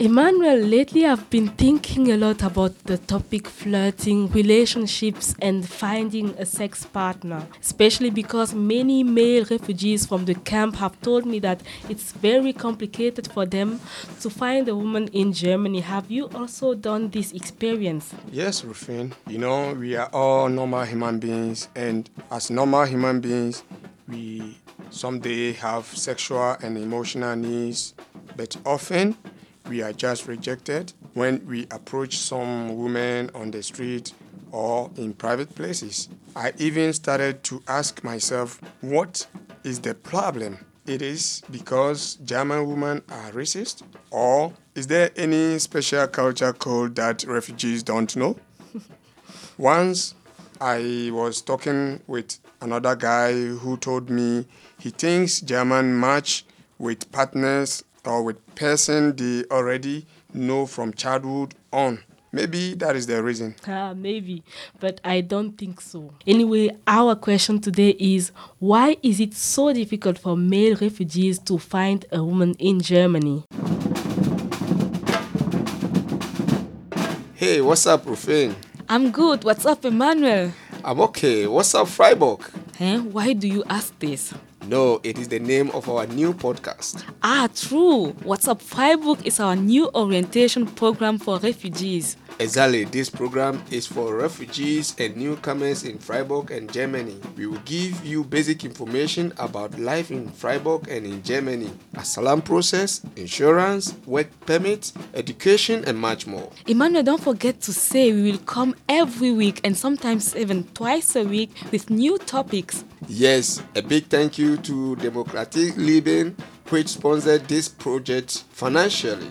Emmanuel, lately I've been thinking a lot about the topic flirting, relationships, and finding a sex partner, especially because many male refugees from the camp have told me that it's very complicated for them to find a woman in Germany. Have you also done this experience? Yes, Rufin. You know, we are all normal human beings, and as normal human beings, we someday have sexual and emotional needs, but often we are just rejected when we approach some women on the street or in private places. I even started to ask myself, what is the problem? It is because German women are racist? Or is there any special culture code that refugees don't know? Once I was talking with another guy who told me he thinks German match with partners or with person they already know from childhood on. Maybe that is the reason. Ah, maybe, but I don't think so. Anyway, our question today is why is it so difficult for male refugees to find a woman in Germany? Hey, what's up, Rufin? I'm good. What's up, Emmanuel? I'm okay. What's up, Freiburg? Eh? Why do you ask this? No, it is the name of our new podcast. Ah, true. What's Up Freiburg is our new orientation program for refugees. Exactly, this program is for refugees and newcomers in Freiburg and Germany. We will give you basic information about life in Freiburg and in Germany, asylum process, insurance, work permits, education, and much more. Emmanuel, don't forget to say we will come every week and sometimes even twice a week with new topics. Yes, a big thank you to Demokratie Leben, which sponsored this project financially.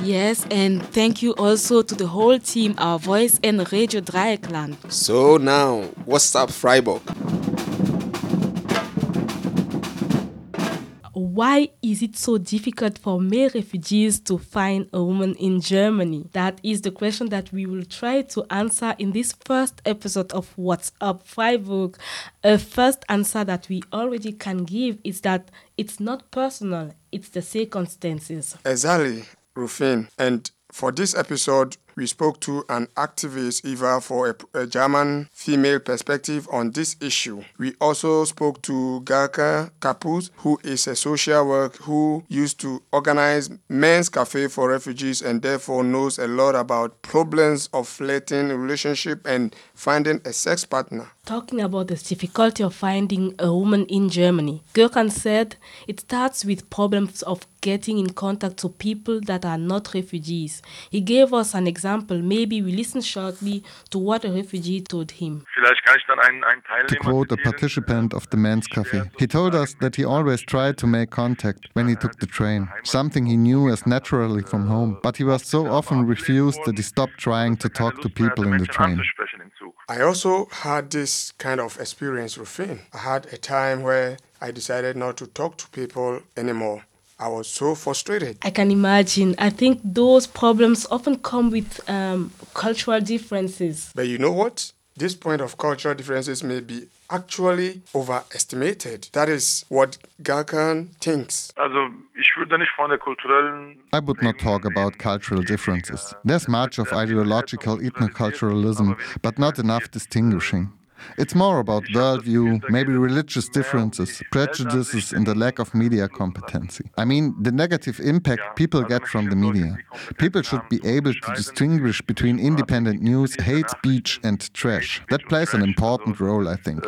Yes, and thank you also to the whole team, our voice and Radio Dreyeckland. So now, what's up, Freiburg? Why is it so difficult for male refugees to find a woman in Germany? That is the question that we will try to answer in this first episode of What's Up Freiburg. A first answer that we already can give is that it's not personal, it's the circumstances. Exactly, Rufin. And for this episode, we spoke to an activist, Eva, for a, a, German female perspective on this issue. We also spoke to Garka Kapuz, who is a social worker who used to organize men's cafe for refugees and therefore knows a lot about problems of flirting, relationship, and finding a sex partner. Talking about the difficulty of finding a woman in Germany, Gökhan said it starts with problems of getting in contact to people that are not refugees. He gave us an example. Maybe we listen shortly to what a refugee told him. To quote a participant of the men's cafe, he told us that he always tried to make contact when he took the train, something he knew as naturally from home, but he was so often refused that he stopped trying to talk to people in the train. I also had this kind of experience, Rufin. I had a time where I decided not to talk to people anymore. I was so frustrated. I can imagine. I think those problems often come with um, cultural differences. But you know what? This point of cultural differences may be actually overestimated. That is what Gökhan thinks. I would not talk about cultural differences. There's much of ideological ethnoculturalism, but not enough distinguishing. It's more about worldview, maybe religious differences, prejudices, and the lack of media competency. I mean, the negative impact people get from the media. People should be able to distinguish between independent news, hate speech, and trash. That plays an important role, I think.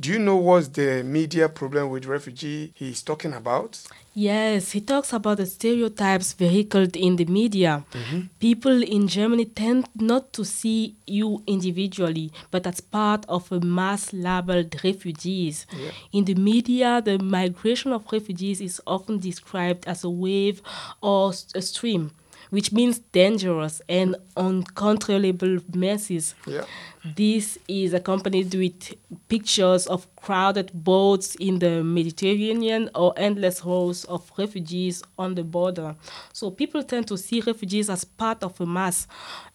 Do you know what's the media problem with refugee he's talking about? Yes, he talks about the stereotypes vehicled in the media. Mm-hmm. People in Germany tend not to see you individually, but as part of a mass labeled refugees. Yeah. In the media, the migration of refugees is often described as a wave or a stream which means dangerous and uncontrollable masses. Yeah. This is accompanied with pictures of crowded boats in the Mediterranean or endless rows of refugees on the border. So people tend to see refugees as part of a mass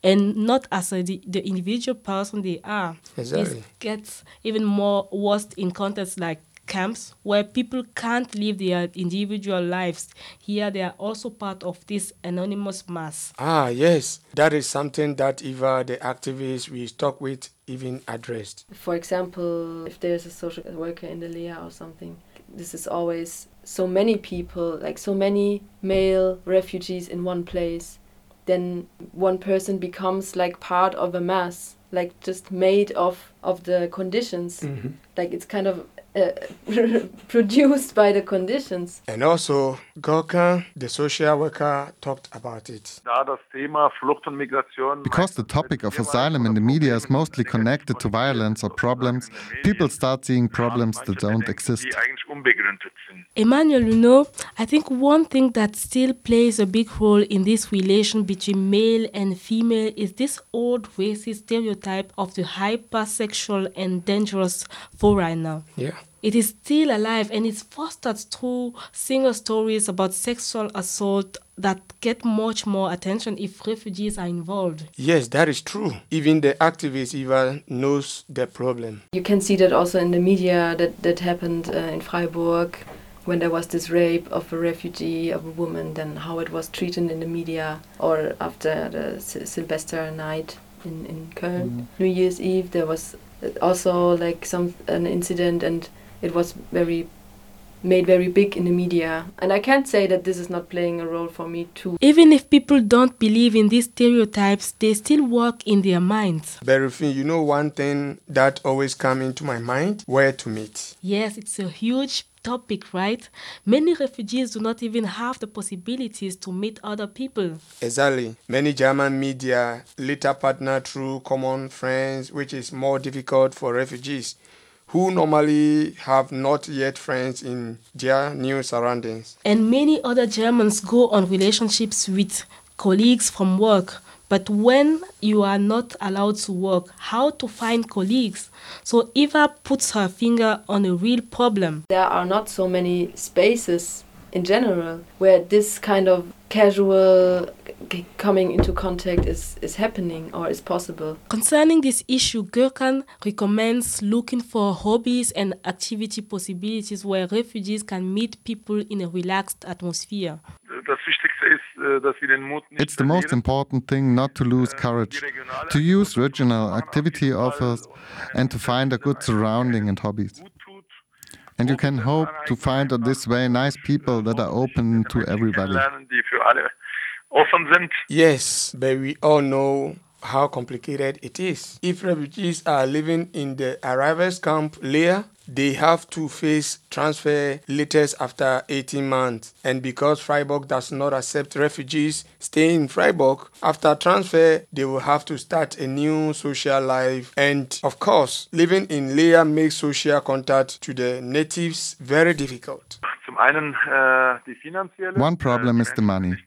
and not as a, the, the individual person they are. Exactly. It gets even more worse in contexts like camps where people can't live their individual lives. Here they are also part of this anonymous mass. Ah, yes, that is something that Eva, the activist we talk with, even addressed. For example, if there's a social worker in the LEA or something, this is always so many people, like so many male refugees in one place, then one person becomes like part of a mass, like just made of of the conditions. Mm-hmm. Like it's kind of uh, produced by the conditions. And also, Gorka, the social worker, talked about it. Da das Thema Flucht und Migration Because the topic of asylum in the media is mostly connected to violence or problems, people start seeing problems that don't exist. die eigentlich unbegründet sind. Emmanuel, you know, I think one thing that still plays a big role in this relation between male and female is this old racist stereotype of the hypersexual and dangerous foreigner. Yeah. It is still alive and it's fostered through single stories about sexual assault that get much more attention if refugees are involved. Yes, that is true. Even the activist Eva knows the problem. You can see that also in the media that that happened uh, in Freiburg when there was this rape of a refugee of a woman. Then how it was treated in the media, or after the Sil- Silvester night in in Köln, New Year's Eve, there was also like some an incident, and it was very made very big in the media. And I can't say that this is not playing a role for me too. Even if people don't believe in these stereotypes, they still work in their minds. Berufin, you know one thing that always come into my mind? Where to meet. Yes, it's a huge topic, right? Many refugees do not even have the possibilities to meet other people. Exactly. Many German media later partner through common friends, which is more difficult for refugees who normally have not yet friends in their new surroundings. And many other Germans go on relationships with colleagues from work. But when you are not allowed to work, how to find colleagues? So Eva puts her finger on a real problem. there are not so many spaces in general where this kind of casual c- coming into contact is, is happening or is possible. Concerning this issue, Gökhan recommends looking for hobbies and activity possibilities where refugees can meet people in a relaxed atmosphere. Das Wichtigste ist, dass It's the most important thing not to lose courage, to use regional activity offers, and to find a good surrounding and hobbies. And you can hope to find on this way nice people that are open to everybody. kennenlernen, die für alle offen sind. Yes, but we all know how complicated it is. If refugees are living in the arrivals camp LEA, they have to face transfer letters after 18 months. And because Freiburg does not accept refugees staying in Freiburg, after transfer, they will have to start a new social life. And of course, living in LEA makes social contact to the natives very difficult. Zum einen äh, die finanzielle. One problem äh, is the money.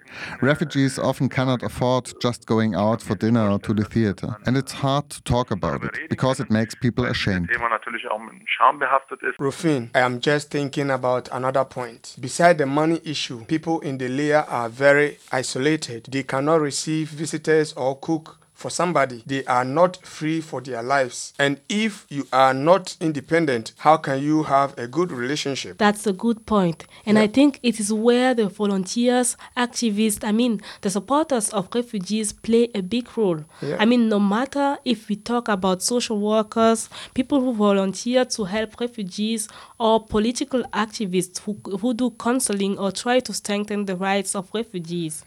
Refugees often cannot afford just going out for dinner or to the theater, and it's hard to talk about it because it makes people ashamed. Thema natürlich auch mit Scham behaftet ist. Rufin, I am just thinking about another point. Beside the money issue, people in the LEA are very isolated. They cannot receive visitors or cook for somebody. They are not free for their lives. And if you are not independent, how can you have a good relationship? That's a good point. And I think it is where the volunteers, activists, I mean, the supporters of refugees play a big role. Yeah. I mean, no matter if we talk about social workers, people who volunteer to help refugees, or political activists who, who do counseling or try to strengthen the rights of refugees.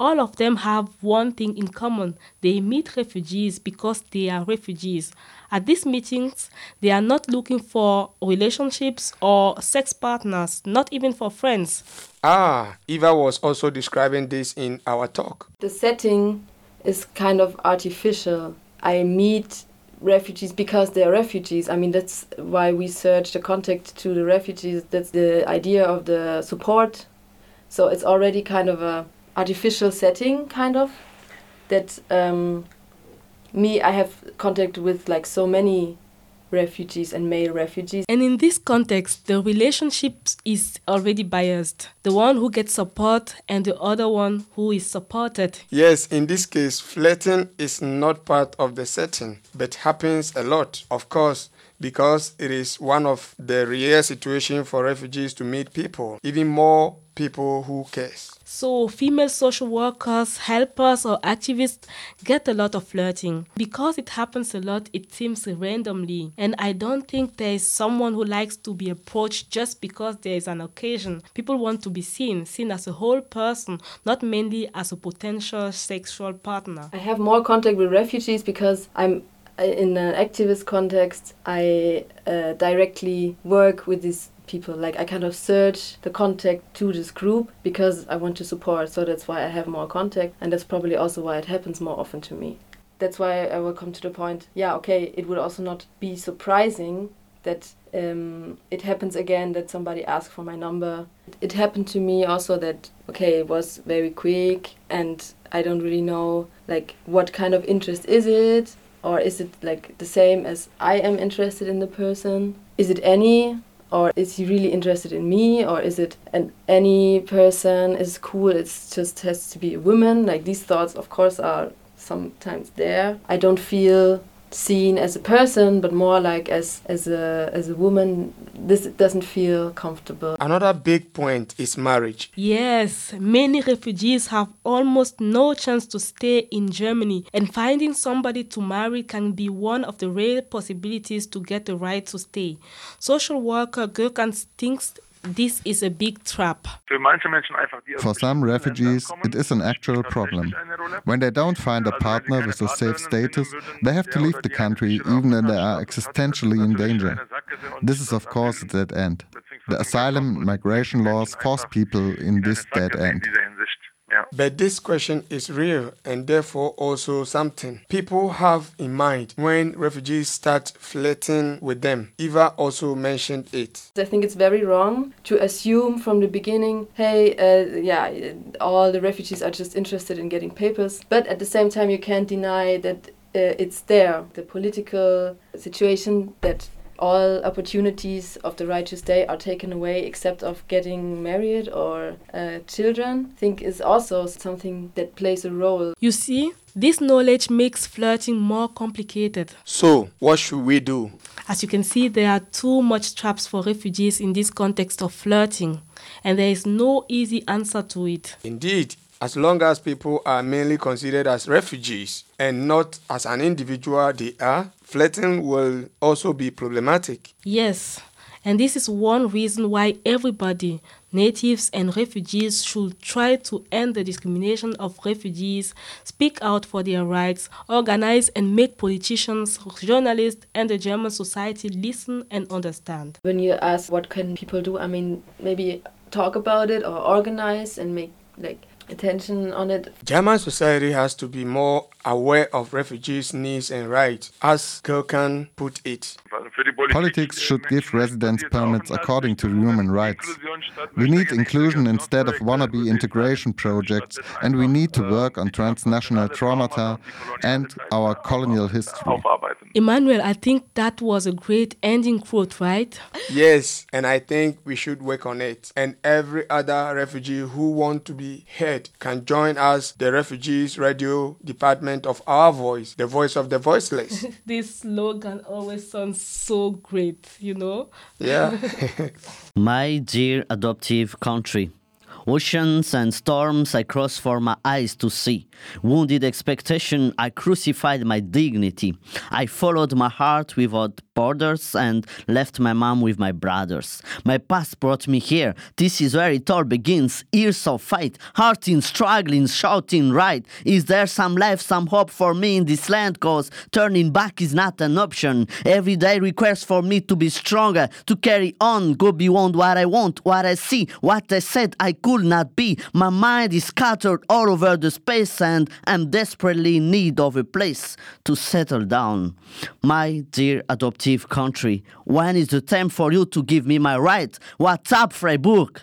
All of them have one thing in common. They meet refugees because they are refugees. At these meetings, they are not looking for relationships or sex partners, not even for friends. Ah, Eva was also describing this in our talk. The setting is kind of artificial. I meet refugees because they're refugees. I mean, that's why we search the contact to the refugees. That's the idea of the support. So it's already kind of a artificial setting, kind of. That um, me, I have contact with like so many refugees and male refugees. And in this context, the relationship is already biased. The one who gets support and the other one who is supported. Yes, in this case, flirting is not part of the setting, but happens a lot. Of course, because it is one of the rare situations for refugees to meet people, even more people who cares. So, female social workers, helpers, or activists get a lot of flirting. Because it happens a lot, it seems randomly. And I don't think there is someone who likes to be approached just because there is an occasion. People want to be seen, seen as a whole person, not mainly as a potential sexual partner. I have more contact with refugees because I'm uh, in an activist context. I uh, directly work with these people. Like I kind of search the contact to this group because I want to support. So that's why I have more contact, and that's probably also why it happens more often to me. That's why I will come to the point. Yeah, okay, it would also not be surprising that um, it happens again that somebody asks for my number. It happened to me also that okay, it was very quick, and I don't really know like what kind of interest is it, or is it like the same as I am interested in the person? Is it any? Or is he really interested in me or is it an any person? Is cool? It just has to be a woman. Like these thoughts of course are sometimes there. I don't feel seen as a person but more like as as a as a woman this doesn't feel comfortable Another big point is marriage. Yes, many refugees have almost no chance to stay in Germany, and finding somebody to marry can be one of the rare possibilities to get the right to stay. Social worker Gökhan thinks this is a big trap. Für manche Menschen einfach, die aus For some refugees, it is an actual problem. rechtlich eine Rolle. When they don't find a Also wenn sie partner with a safe status, they have to leave the country even when they are existentially in danger. eine Sackgasse und This is, of course, a dead end. The asylum Umgang migration laws force people in this dead end. But this question is real and therefore also something people have in mind when refugees start flirting with them. Eva also mentioned it. I think it's very wrong to assume from the beginning, hey, uh, yeah, all the refugees are just interested in getting papers. But at the same time, you can't deny that uh, it's there. The political situation that all opportunities of the righteous day are taken away except of getting married or uh, children, I think is also something that plays a role. You see, this knowledge makes flirting more complicated. So, what should we do? As you can see, there are too much traps for refugees in this context of flirting, and there is no easy answer to it. Indeed, as long as people are mainly considered as refugees and not as an individual they are, flirting will also be problematic. Yes, and this is one reason why everybody, natives and refugees, should try to end the discrimination of refugees, speak out for their rights, organize and make politicians, journalists, and the German society listen and understand. When you ask what can people do, I mean, maybe talk about it or organize and make like attention on it. German society has to be more aware of refugees' needs and rights, as Kirkan put it. Also für die Politik, Politics should give residence permits according to human rights. We need inclusion instead of wannabe integration projects, and we need to work on transnational traumata and our colonial history. Emmanuel, I think that was a great ending quote, right? Yes, and I think we should work on it. And every other refugee who wants to be heard can join us, the Refugees Radio Department of Our Voice, the voice of the voiceless. This slogan always sounds so great, you know? yeah. My dear adoptive country. Oceans and storms I cross for my eyes to see. Wounded expectation, I crucified my dignity. I followed my heart without borders and left my mom with my brothers. My past brought me here. This is where it all begins. Years of fight, hearting, struggling, shouting right. Is there some life, some hope for me in this land? Cause turning back is not an option. Every day requires for me to be stronger, to carry on, go beyond what I want, what I see, what I said I could not be. My mind is scattered all over the space and I'm desperately in need of a place to settle down. My dear country, when is the time for you to give me my right? What's up, Freiburg?